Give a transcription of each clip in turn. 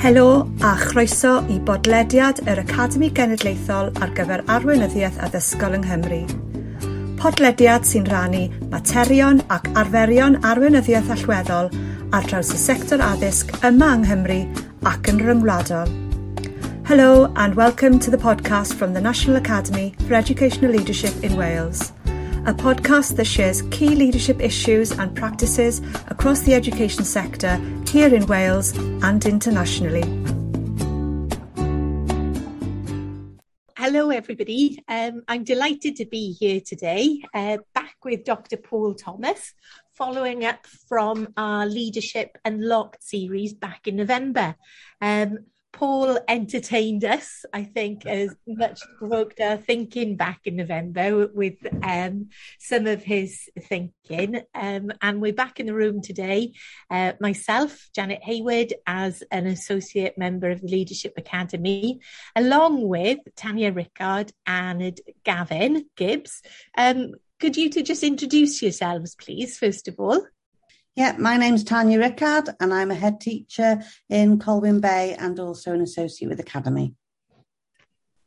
Helo a chroeso i bodlediad yr Academi Genedlaethol ar gyfer arweinyddiaeth addysgol yng Nghymru. Podlediad sy'n rannu materion ac arferion arweinyddiaeth allweddol ar draws y sector addysg yma yng Nghymru ac yn ryngwladol. Hello and welcome to the podcast from the National Academy for Educational Leadership in Wales. A podcast that shares key leadership issues and practices across the education sector here in Wales and internationally. Hello, everybody. Um, I'm delighted to be here today, uh, back with Dr. Paul Thomas, following up from our Leadership Unlocked series back in November. Um, Paul entertained us, I think, as much provoked our thinking back in November with um, some of his thinking. Um, and we're back in the room today. Uh, myself, Janet Hayward, as an associate member of the Leadership Academy, along with Tanya Rickard and Gavin Gibbs. Um, could you to just introduce yourselves, please, first of all? Yeah, my name's Tanya Rickard, and I'm a head teacher in Colwyn Bay and also an associate with Academy.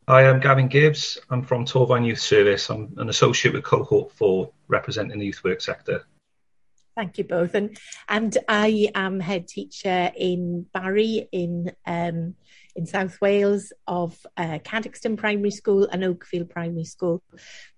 Hi, I'm Gavin Gibbs. I'm from Torfaen Youth Service. I'm an associate with Cohort 4, representing the youth work sector. Thank you both. And and I am head teacher in Barry in um, in South Wales of uh, Cadoxton Primary School and Oakfield Primary School.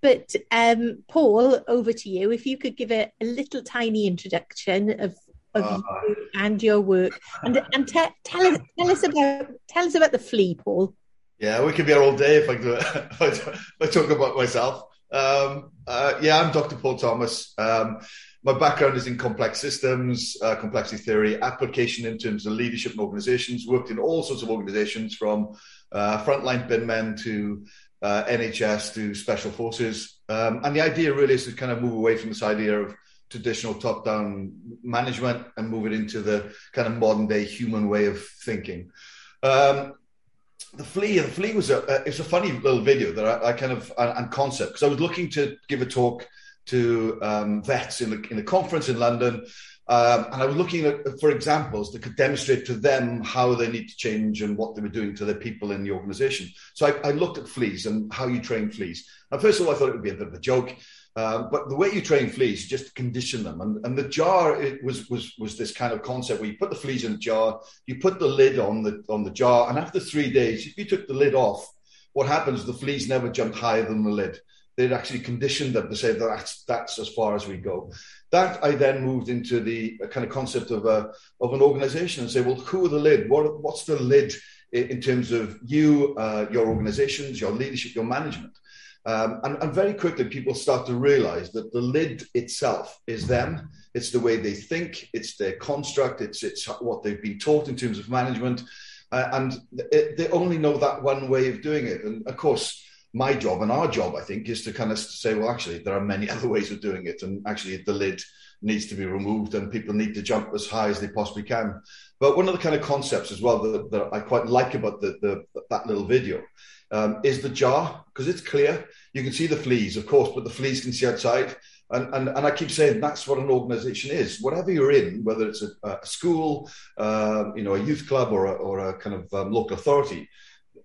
But um, Paul, over to you. If you could give a, a little tiny introduction of of uh, you and your work, and and te- tell us tell us about tell us about the flea, Paul. Yeah, we could be here all day if I do if I talk about myself. Um, uh, yeah, I'm Dr. Paul Thomas. Um, my background is in complex systems, uh, complexity theory, application in terms of leadership and organizations, worked in all sorts of organizations from uh, frontline bin men to uh, NHS to special forces. Um, and the idea really is to kind of move away from this idea of traditional top down management and move it into the kind of modern day human way of thinking. Um, the flea, the flea was a, it's a funny little video that I, I kind of, and, and concept, because I was looking to give a talk to um, vets in, the, in a conference in London. Um, and I was looking at, for examples that could demonstrate to them how they need to change and what they were doing to their people in the organization. So I, I looked at fleas and how you train fleas. And first of all, I thought it would be a bit of a joke. Um, but the way you train fleas, just condition them. And, and the jar was, was, was this kind of concept where you put the fleas in a jar, you put the lid on the, on the jar, and after three days, if you took the lid off, what happens, the fleas never jumped higher than the lid they'd actually conditioned them to say that that's, that's as far as we go. That I then moved into the kind of concept of a of an organization and say, well, who are the lid? What what's the lid in terms of you, uh, your organizations, your leadership, your management? Um, and, and, very quickly, people start to realize that the lid itself is them. It's the way they think. It's their construct. It's it's what they've been taught in terms of management, uh, and it, they only know that one way of doing it. And of course, my job and our job, I think, is to kind of say, well, actually, there are many other ways of doing it, and actually, the lid needs to be removed, and people need to jump as high as they possibly can. But one of the kind of concepts as well that, that I quite like about the, the that little video um, is the jar because it's clear. You can see the fleas, of course, but the fleas can see outside. And, and, and I keep saying that's what an organization is. Whatever you're in, whether it's a, a school, uh, you know, a youth club or a, or a kind of um, local authority,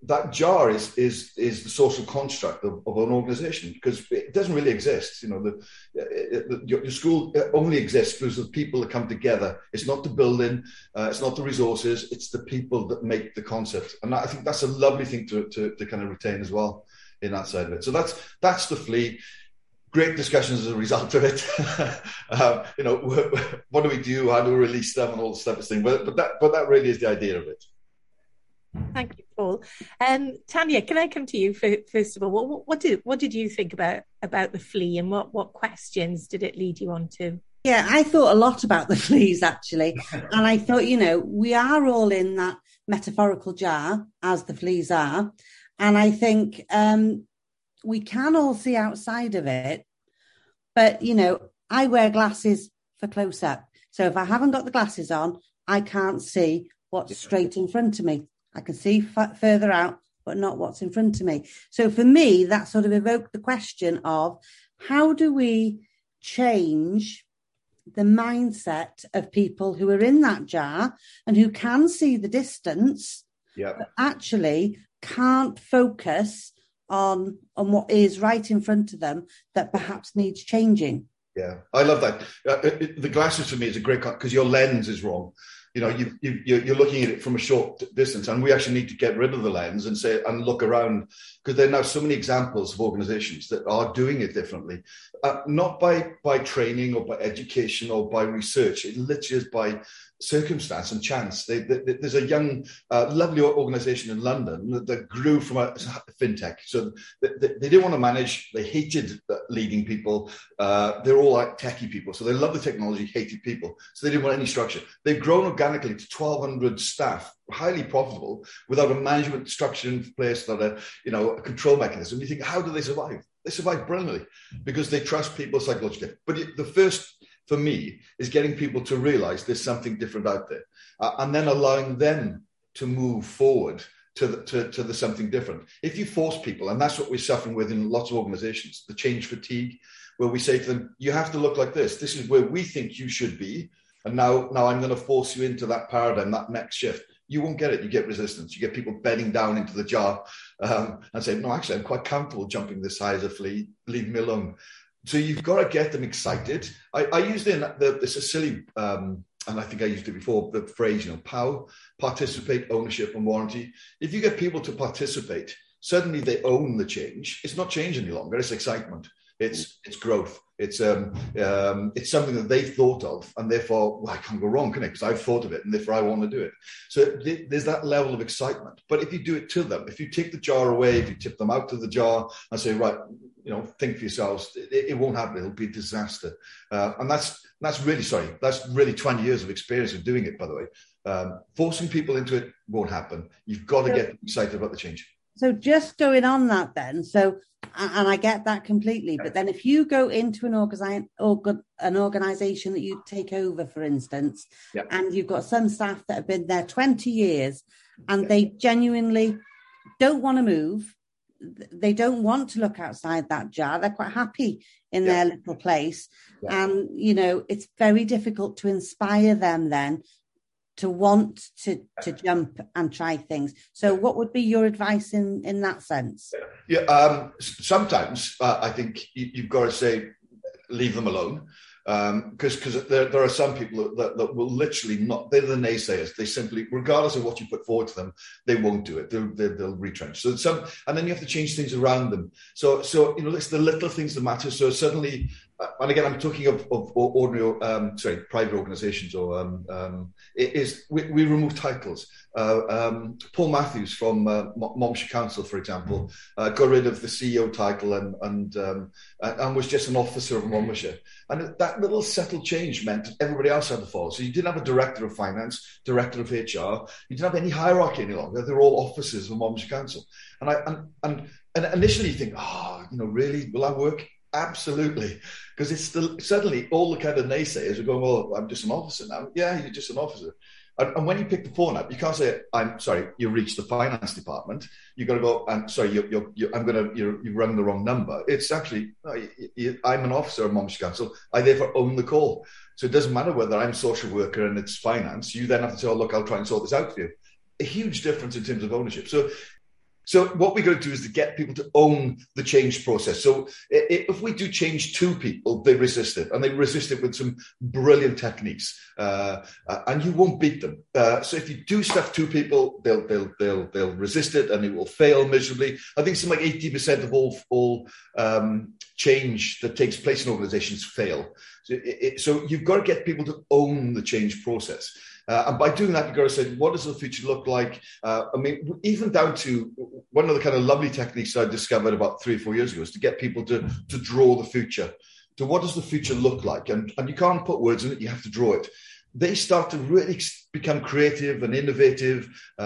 that jar is is is the social construct of, of an organization because it doesn't really exist. You know, the, the your, your, school only exists because of the people that come together. It's not the building, uh, it's not the resources, it's the people that make the concept. And I think that's a lovely thing to, to, to kind of retain as well in that side of it. So that's that's the flea. Great discussions as a result of it. um, you know, what do we do? How do we release them and all this type of thing? But but that but that really is the idea of it. Thank you, Paul. Um, Tanya, can I come to you for, first of all? What, what, did what did you think about about the flea, and what what questions did it lead you on to? Yeah, I thought a lot about the fleas actually, and I thought, you know, we are all in that metaphorical jar as the fleas are, and I think um, we can all see outside of it, but you know, I wear glasses for close up, so if I haven't got the glasses on, I can't see what's straight in front of me. I can see f- further out, but not what's in front of me. So for me, that sort of evoked the question of how do we change the mindset of people who are in that jar and who can see the distance, Yeah. but actually can't focus on on what is right in front of them that perhaps needs changing. Yeah, I love that. Uh, the glasses for me is a great cut because your lens is wrong. You know, you, you you're you're looking at it from a short distance, and we actually need to get rid of the lens and say and look around because there are now so many examples of organisations that are doing it differently, uh, not by by training or by education or by research. It literally is by circumstance and chance. They, they, there's a young, uh, lovely organisation in London that, that grew from a fintech. So they, they, they didn't want to manage. They hated uh, leading people. Uh, they're all like techie people, so they love the technology, hated people. So they didn't want any structure. They've grown organically to 1,200 staff, highly profitable, without a management structure in place, without a you know a control mechanism. You think, how do they survive? They survive brilliantly because they trust people psychologically. But the first for me is getting people to realize there's something different out there uh, and then allowing them to move forward to the, to, to the something different. If you force people, and that's what we're suffering with in lots of organizations, the change fatigue, where we say to them, you have to look like this. This is where we think you should be. And now, now I'm going to force you into that paradigm, that next shift. You won't get it. You get resistance. You get people bedding down into the jar um, and saying, no, actually, I'm quite comfortable jumping this as a flea. Leave me alone. So you've got to get them excited. I, I the, this a silly, um, and I think I used it before, the phrase, you know, POW, participate, ownership, and warranty. If you get people to participate, suddenly they own the change. It's not change any longer. It's excitement. It's it's growth. It's um, um it's something that they've thought of, and therefore well, I can't go wrong, can it? Because I've thought of it, and therefore I want to do it. So th- there's that level of excitement. But if you do it to them, if you take the jar away, if you tip them out of the jar and say, right, you know, think for yourselves, it, it won't happen. It'll be a disaster. Uh, and that's that's really sorry. That's really 20 years of experience of doing it. By the way, um, forcing people into it won't happen. You've got to get excited about the change. So just going on that then, so and I get that completely. But then if you go into an organi- organ- an organization that you take over, for instance, Yep. and you've got some staff that have been there 20 years and they genuinely don't want to move, they don't want to look outside that jar, they're quite happy in Yeah. their little place. Yeah. And, you know, it's very difficult to inspire them then to want to to jump and try things. So, what would be your advice in in that sense? Yeah, um, sometimes uh, I think you, you've got to say, leave them alone. Um, because because there, there are some people that, that will literally not, they're the naysayers. They simply, regardless of what you put forward to them, they won't do it. They'll, they'll, they'll retrench. So some, and then you have to change things around them. So, so you know, it's the little things that matter. So suddenly, and again, I'm talking of, of ordinary, um, sorry, private organizations or um, um, it is we, we remove titles. Uh, um, Paul Matthews from uh, Council, for example, uh, got rid of the CEO title and and um, and and was just an officer of Monmouthshire. And that little subtle change meant everybody else had to follow. So you didn't have a director of finance, director of HR. You didn't have any hierarchy any longer. They're all officers of Monmouthshire Council. And I and and, and initially you think, oh, you know, really, will I work? Absolutely, because it's still suddenly all the kind of naysayers are going, well, I'm just an officer now. Yeah, you're just an officer. And, and when you pick the phone up, you can't say, "I'm sorry, you reached the finance department." You've got to go, "I'm sorry, you're, you're, you're, I'm going to you you've rung the wrong number." It's actually, oh, you, you, I'm an officer of Monmouthshire Council. I therefore own the call, so it doesn't matter whether I'm social worker and it's finance. You then have to say, "Oh, look, I'll try and sort this out for you." A huge difference in terms of ownership. So so what we're going to do is to get people to own the change process. So if we do change to people, they resist it, and they resist it with some brilliant techniques, uh, uh, and you won't beat them. Uh, so if you do stuff to people, they'll they'll they'll they'll resist it, and it will fail miserably. I think something like eighty percent of all all um, change that takes place in organisations fail. So, it- so you've got to get people to own the change process. Uh, and by doing that, got say, what does the future look like? Uh, I mean, even down to one of the kind of lovely techniques I discovered about three or four years ago is to get people to, to draw the future. To what does the future look like? And, and you can't put words in it, you have to draw it. They start to really become creative and innovative uh,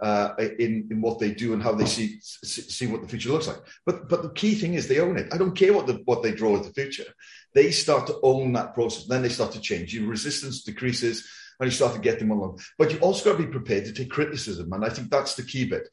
uh, in, in what they do and how they see, see what the future looks like. But, but the key thing is they own it. I don't care what, the, what they draw as the future. They start to own that process. Then they start to change. Your resistance decreases and you start to get them along. But you also got to be prepared to take criticism, and I think that's the key bit.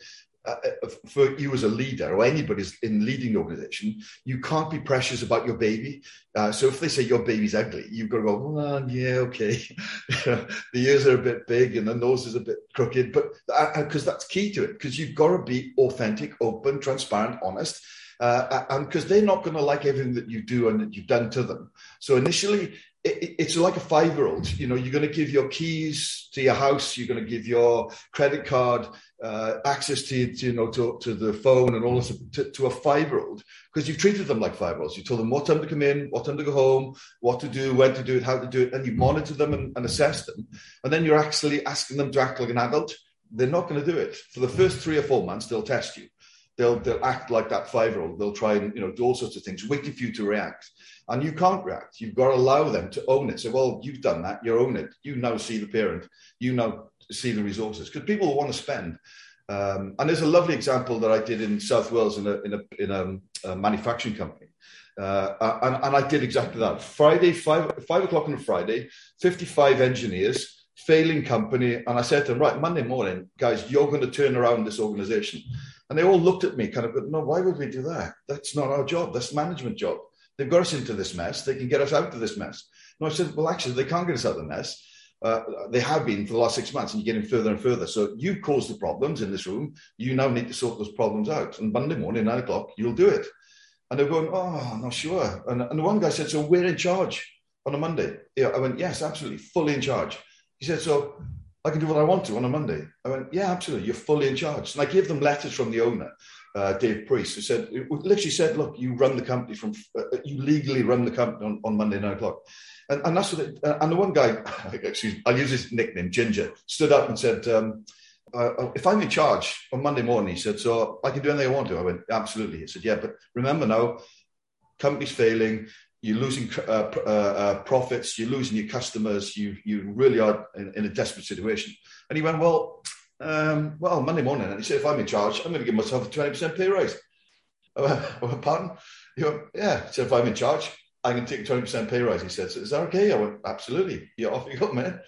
uh, uh, for you as a leader or anybody in leading the organization, you can't be precious about your baby. Uh, so if they say your baby's ugly, you've got to go, well, yeah, okay. the ears are a bit big and the nose is a bit crooked, but because uh, uh that's key to it, because you've got to be authentic, open, transparent, honest. Uh, and because they're not going to like everything that you do and that you've done to them. So initially, it, it's like a five year old. You know, you're going to give your keys to your house, you're going to give your credit card uh, access to, to, you know, to, to the phone and all this to, to a five year old because you've treated them like five year olds. You told them what time to come in, what time to go home, what to do, when to do it, how to do it, and you monitor them and, and assess them. And then you're actually asking them to act like an adult. They're not going to do it. For the first three or four months, they'll test you. They'll, they'll act like that five year old. They'll try and you know do all sorts of things, waiting for you to react and you can't react. You've got to allow them to own it. So, well, you've done that. You own it. You now see the parent. You now see the resources because people want to spend. Um, and there's a lovely example that I did in South Wales in a in a in a, a manufacturing company. Uh, and, and I did exactly that. Friday, five five o'clock on a Friday, 55 engineers, failing company. And I said to them, right, Monday morning, guys, you're going to turn around this organization. And they all looked at me kind of, but no, why would we do that? That's not our job. That's management job. They've got us into this mess. They can get us out of this mess. No, I said, well, actually, they can't get us out of the mess. Uh, they have been for the last six months, and you're getting further and further. So you caused the problems in this room. You now need to sort those problems out. And Monday morning, nine o'clock, you'll do it. And they're going, oh, I'm not sure. And, and the one guy said, so we're in charge on a Monday. Yeah, I went, yes, absolutely, fully in charge. He said, so I can do what I want to on a Monday. I went, yeah, absolutely, you're fully in charge. And I gave them letters from the owner uh, Dave Priest, who said, literally said, look, you run the company from, uh, you legally run the company on, on Monday, nine o'clock. And, and that's what, uh, and the one guy, excuse me, I'll use his nickname, Ginger, stood up and said, um, uh, uh, if I'm in charge on Monday morning, he said, so I can do anything I want to. I went, absolutely. He said, yeah, but remember now, company's failing, you're losing uh, uh, uh, profits, you're losing your customers, you you really are in, in, a desperate situation. And he went, well, um, well, Monday morning, and he said, if I'm in charge, I'm going to give myself a 20% pay raise. Oh, pardon? He went, yeah. He said, if I'm in charge, I can take a 20% pay rise. He said, is that okay? I went, absolutely. Yeah, off you go, man.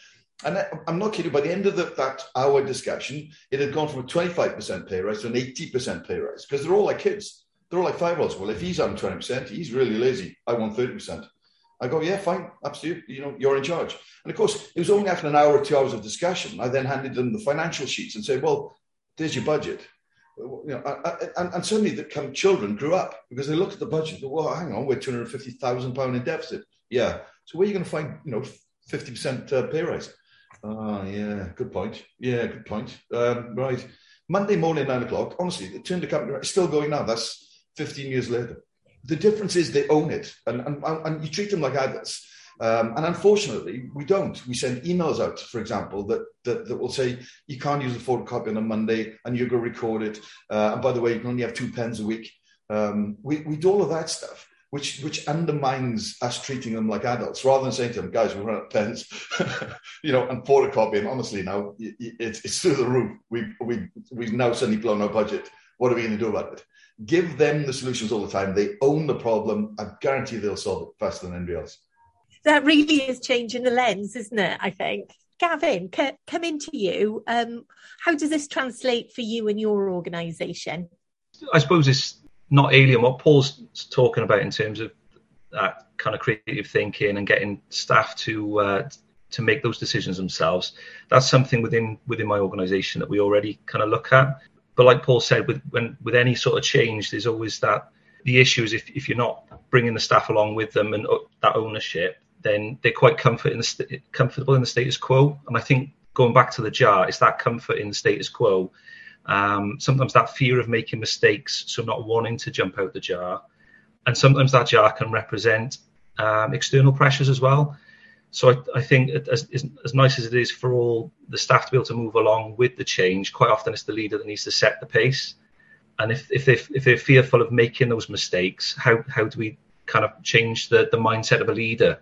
And I, am not kidding. By the end of the, that hour discussion, it had gone from a 25% pay rise to an 80% pay rise because they're all like kids. They're all like five year olds. Well, if he's on 20%, he's really lazy. I want 30%. I go, yeah, fine, absolutely. You know, you're in charge. And of course, it was only after an hour or two hours of discussion, I then handed them the financial sheets and said, well, there's your budget. You know, and, and suddenly the of children grew up because they looked at the budget. Well, hang on, we're two hundred fifty thousand pound in deficit. Yeah. So where are you going to find, you know, fifty percent uh, pay rise? Oh, yeah, good point. Yeah, good point. Um, right. Monday morning, nine o'clock. Honestly, it turned the company. It's still going now. That's fifteen years later the difference is they own it and, and, and you treat them like adults. Um, and unfortunately, we don't. We send emails out, for example, that, that, that will say you can't use a photocopy on a Monday and you're going to record it. Uh, and by the way, you can only have two pens a week. Um, we, we do all of that stuff, which, which undermines us treating them like adults rather than saying to them, guys, we run out pens, you know, and photocopying. Honestly, now it's, it's through the roof. We, we, we've now suddenly blown our budget. What are we going to do about it? Give them the solutions all the time. They own the problem. I guarantee they'll solve it faster than anybody else. That really is changing the lens, isn't it? I think. Gavin, c- come into you. Um, how does this translate for you and your organisation? I suppose it's not alien what Paul's talking about in terms of that kind of creative thinking and getting staff to uh, to make those decisions themselves. That's something within within my organisation that we already kind of look at. But like Paul said, with when with any sort of change, there's always that the issue is if, if you're not bringing the staff along with them and uh, that ownership, then they're quite comfort in the comfortable in the status quo. And I think going back to the jar, it's that comfort in the status quo. Um, sometimes that fear of making mistakes, so not wanting to jump out the jar, and sometimes that jar can represent um, external pressures as well. So I, I think as, as nice as it is for all the staff to be able to move along with the change, quite often it's the leader that needs to set the pace. And if, if, they, if they're fearful of making those mistakes, how, how do we kind of change the, the mindset of a leader?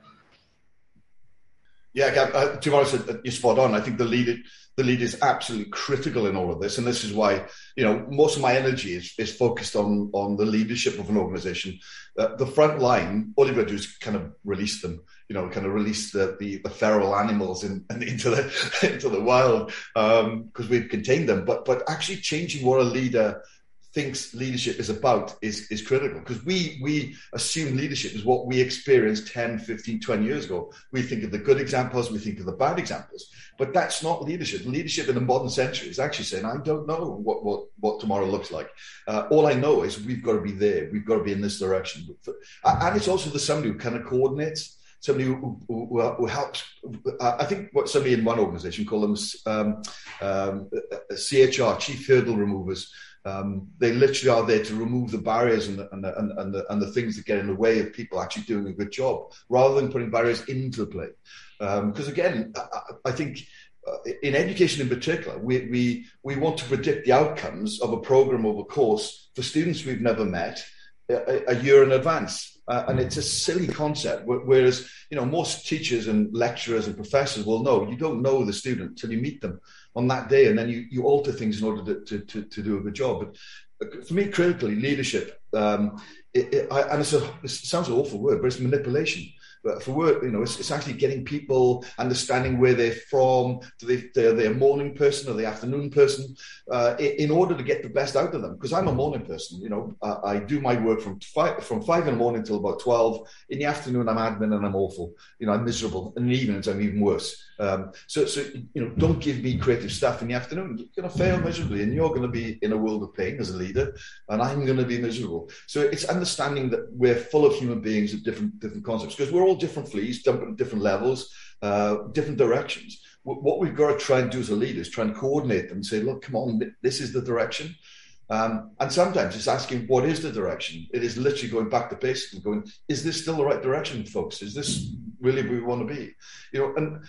Yeah, uh, to be honest, you're spot on. I think the leader, the lead is absolutely critical in all of this, and this is why you know most of my energy is, is focused on on the leadership of an organisation. Uh, the front line, all you've got to do is kind of release them, you know, kind of release the the, the feral animals in, in, into the into the wild because um, we've contained them. But but actually changing what a leader thinks leadership is about is, is critical because we we assume leadership is what we experienced 10 15 20 years ago. We think of the good examples we think of the bad examples. But that's not leadership. Leadership in the modern century is actually saying i don't know what what, what tomorrow looks like. Uh, all i know is we've got to be there we've got to be in this direction. And it's also the somebody who kind of coordinates somebody who, who, who, helps. I think what somebody in one organisation call them um, um, CHR, Chief Hurdle Removers, um, they literally are there to remove the barriers and the, and, the, and, the, and the things that get in the way of people actually doing a good job, rather than putting barriers into the play. Because um, again, I, I think uh, in education in particular, we, we, we want to predict the outcomes of a program of a course for students we've never met a, a year in advance. Uh, and it's a silly concept. Whereas, you know, most teachers and lecturers and professors will know you don't know the student until you meet them on that day, and then you, you alter things in order to, to, to, do a good job. But for me, critically, leadership, um, it, it, I, and a, it sounds an awful word, but it's manipulation. But for work, you know, it's, it's, actually getting people understanding where they're from. Do they they're, they a morning person or the afternoon person, uh, in, order to get the best out of them? Because I'm a morning person. You know, I, I, do my work from five from five in the morning till about twelve. In the afternoon, I'm admin and I'm awful. You know, I'm miserable. And in the evenings, I'm even worse. Um, so, so you know, don't give me creative stuff in the afternoon. You're going to fail miserably, and you're going to be in a world of pain as a leader, and I'm going to be miserable. So it's understanding that we're full of human beings of different different concepts because we're all different fleas, jumping different levels, uh, different directions. What we've got to try and do as a leader is try and coordinate them and say, look, come on, this is the direction. Um, and sometimes it's asking, what is the direction? It is literally going back to basics and going, is this still the right direction, folks? Is this really where we want to be? You know, and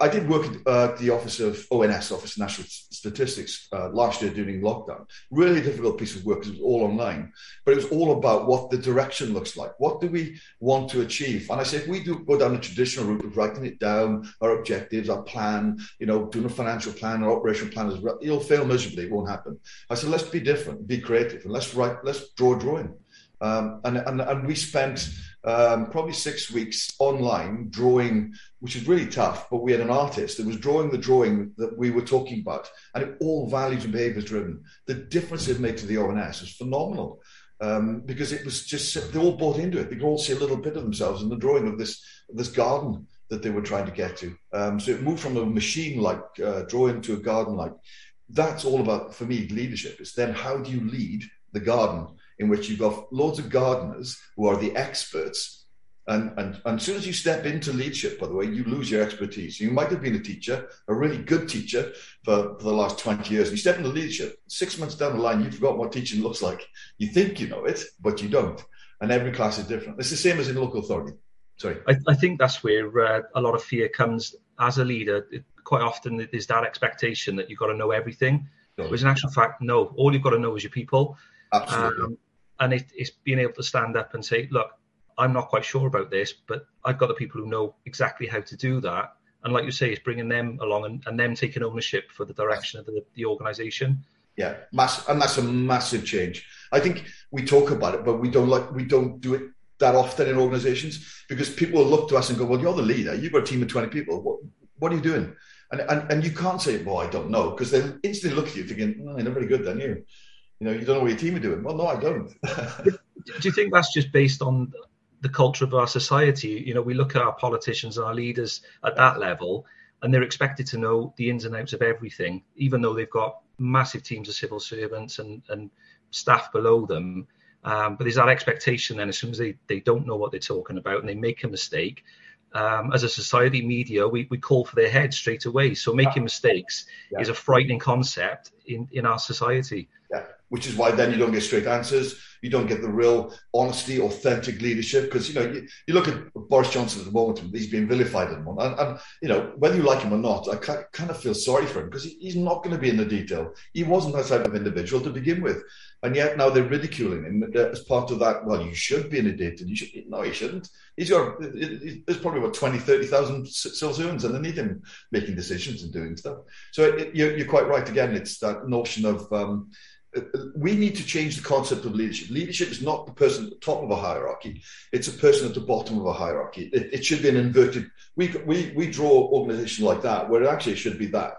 I did work at uh, the office of ONS, Office of National Statistics, uh, last year during lockdown. Really difficult piece of work because it was all online, but it was all about what the direction looks like. What do we want to achieve? And I said, if we do go down the traditional route of writing it down, our objectives, our plan, you know, doing a financial plan, our operational plan, as well, it'll fail miserably. It won't happen. I said, let's be different, be creative, and let's write, let's draw a drawing. Um, and, and, and we spent um, probably six weeks online drawing, which is really tough. But we had an artist that was drawing the drawing that we were talking about, and it all values and behaviors driven. The difference it made to the ONS was phenomenal um, because it was just they all bought into it. They could all see a little bit of themselves in the drawing of this this garden that they were trying to get to. Um, so it moved from a machine like uh, drawing to a garden like. That's all about for me leadership. Is then how do you lead the garden in which you've got loads of gardeners who are the experts. And, and, and as soon as you step into leadership, by the way, you lose your expertise. You might have been a teacher, a really good teacher for, for the last 20 years. You step into leadership, six months down the line, you've forgotten what teaching looks like. You think you know it, but you don't. And every class is different. It's the same as in local authority. Sorry. I, I think that's where uh, a lot of fear comes as a leader. It, quite often, there's that expectation that you've got to know everything. Whereas in actual fact, no, all you've got to know is your people. Absolutely. Um, and it, it's being able to stand up and say, look, I'm not quite sure about this, but I've got the people who know exactly how to do that. And like you say, it's bringing them along and, and them taking ownership for the direction of the, the organisation. Yeah, mass, and that's a massive change. I think we talk about it, but we don't like we don't do it that often in organisations because people look to us and go, "Well, you're the leader. You've got a team of twenty people. What what are you doing?" And and, and you can't say, "Well, I don't know," because they instantly look at you thinking, "Oh, you're not very good, then you." You know, you don't know what your team are doing. Well, no, I don't. Do you think that's just based on the culture of our society? You know, we look at our politicians and our leaders at that level, and they're expected to know the ins and outs of everything, even though they've got massive teams of civil servants and, and staff below them. Um, but there's that expectation then, as soon as they, they don't know what they're talking about and they make a mistake, um, as a society media, we, we call for their head straight away. So making mistakes yeah. is a frightening concept in, in our society. Yeah, which is why then you don't get straight answers. You don't get the real honesty, authentic leadership. Because you know, you, you, look at Boris Johnson at the moment; he's being vilified at the moment, and, and you know, whether you like him or not, I kind of feel sorry for him because he, he's not going to be in the detail. He wasn't that type of individual to begin with, and yet now they're ridiculing him as part of that. Well, you should be in a detail. You should. No, he shouldn't. He's got. There's probably about 20, 30,000 civil underneath him making decisions and doing stuff. So it, you're, you're, quite right. Again, it's that notion of. Um, we need to change the concept of leadership. Leadership is not the person at the top of a hierarchy; it's a person at the bottom of a hierarchy. It, it should be an inverted. We we we draw organisations like that, where it actually should be that,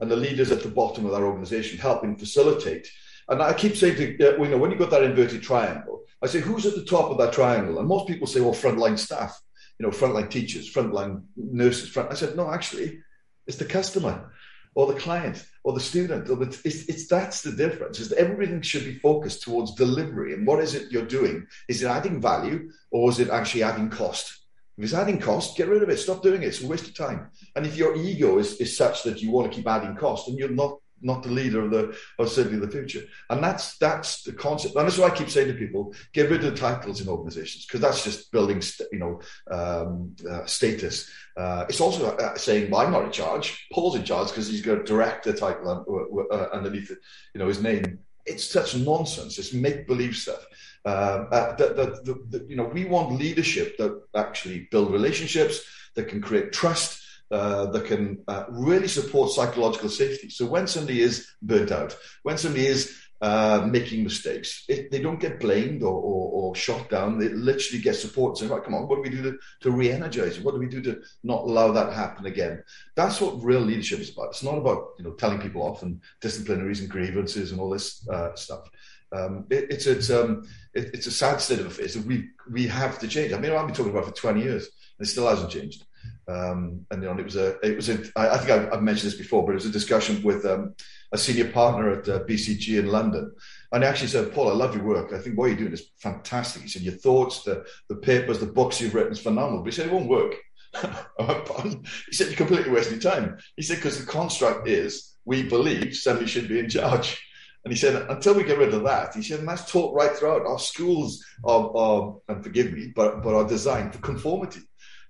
and the leaders at the bottom of that organisation helping facilitate. And I keep saying to uh, you know when you got that inverted triangle, I say who's at the top of that triangle, and most people say, well, frontline staff, you know, frontline teachers, frontline nurses. Front. I said, no, actually, it's the customer or the client or the student or the, it's, it's that's the difference is that everything should be focused towards delivery and what is it you're doing? Is it adding value or is it actually adding cost? If it's adding cost get rid of it. Stop doing it. It's a waste of time. And if your ego is, is such that you want to keep adding cost and you're not not the leader of the of certainly the future. And that's that's the concept. And that's why I keep saying to people: get rid of the titles in organisations because that's just building, you know, um, uh, status. Uh, it's also uh, saying well, I'm not in charge. Paul's in charge because he's got a director title uh, underneath it, you know, his name. It's such nonsense. It's make believe stuff. Um, uh, that, that, that, you know, we want leadership that actually build relationships that can create trust uh, that can uh, really support psychological safety. So when somebody is burnt out, when somebody is uh, making mistakes, it, they don't get blamed or, or, or, shot down. They literally get support saying, right, come on, what do we do to, to re-energize? What do we do to not allow that happen again? That's what real leadership is about. It's not about, you know, telling people off and disciplinaries and grievances and all this uh, stuff. Um, it, it's it's um, it, it's a sad state of affairs that we we have to change. I mean, I've been talking about for 20 years, and it still hasn't changed. Um, and you know, it was a, it was a, I think I've, I've mentioned this before, but it was a discussion with um, a senior partner at uh, BCG in London. And I actually said, Paul, I love your work. I think what you're doing is fantastic. He said, your thoughts, the, the papers, the books you've written is phenomenal. But he said, it won't work. he said, you're completely wasting your time. He said, because the construct is we believe somebody should be in charge. And he said, until we get rid of that, he said, and that's taught right throughout. Our schools are and forgive me, but, but are designed for conformity.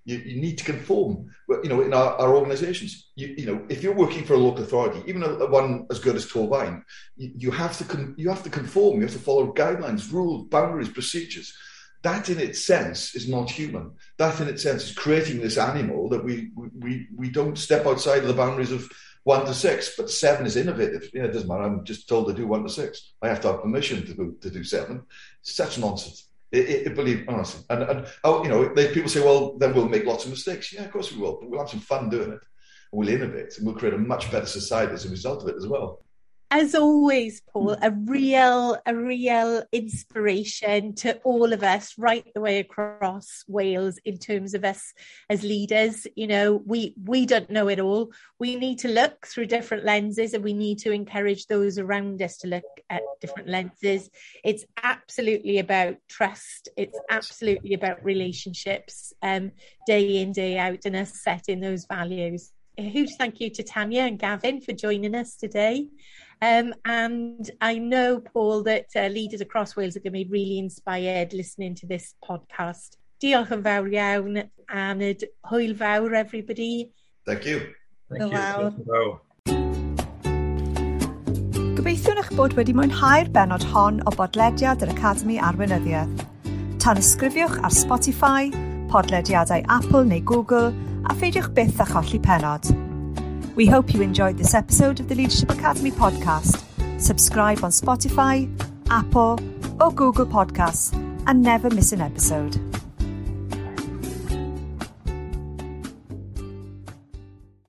You, you need to conform. You know, in our, our organisations, you, you know, if you're working for a local authority, even a, one as good as Torfaen, you, you have to con, you have to conform. You have to follow guidelines, rules, boundaries, procedures. That, in its sense, is not human. That, in its sense, is creating this animal that we we we don't step outside of the boundaries of one to six, but seven is innovative. Yeah, it doesn't matter. I'm just told to do one to six. I have to have permission to do, to do seven. such nonsense. It, it, believe honestly, and, and oh, you know, they, people say, well, then we'll make lots of mistakes. Yeah, of course we will, but we'll have some fun doing it. And we'll innovate, and we'll create a much better society as a result of it as well as always, Paul, a real, a real inspiration to all of us right the way across Wales in terms of us as leaders. You know, we we don't know it all. We need to look through different lenses and we need to encourage those around us to look at different lenses. It's absolutely about trust. It's absolutely about relationships, um, day in, day out, and us setting those values. a huge thank you to Tanya and Gavin for joining us today. Um, and I know, Paul, that uh, leaders across Wales are going to be really inspired listening to this podcast. Diolch yn fawr iawn, Anad. Hwyl fawr, everybody. Thank you. Thank Hwyl you. Fawr. Gobeithio eich bod wedi mwynhau'r benod hon o bodlediad yr Academi Arweinyddiaeth. Tan ysgrifiwch ar Spotify, podlediadau Apple neu Google a pheidiwch byth â cholli penod. We hope you enjoyed this episode of the Leadership Academy podcast. Subscribe on Spotify, Apple, or Google Podcasts and never miss an episode.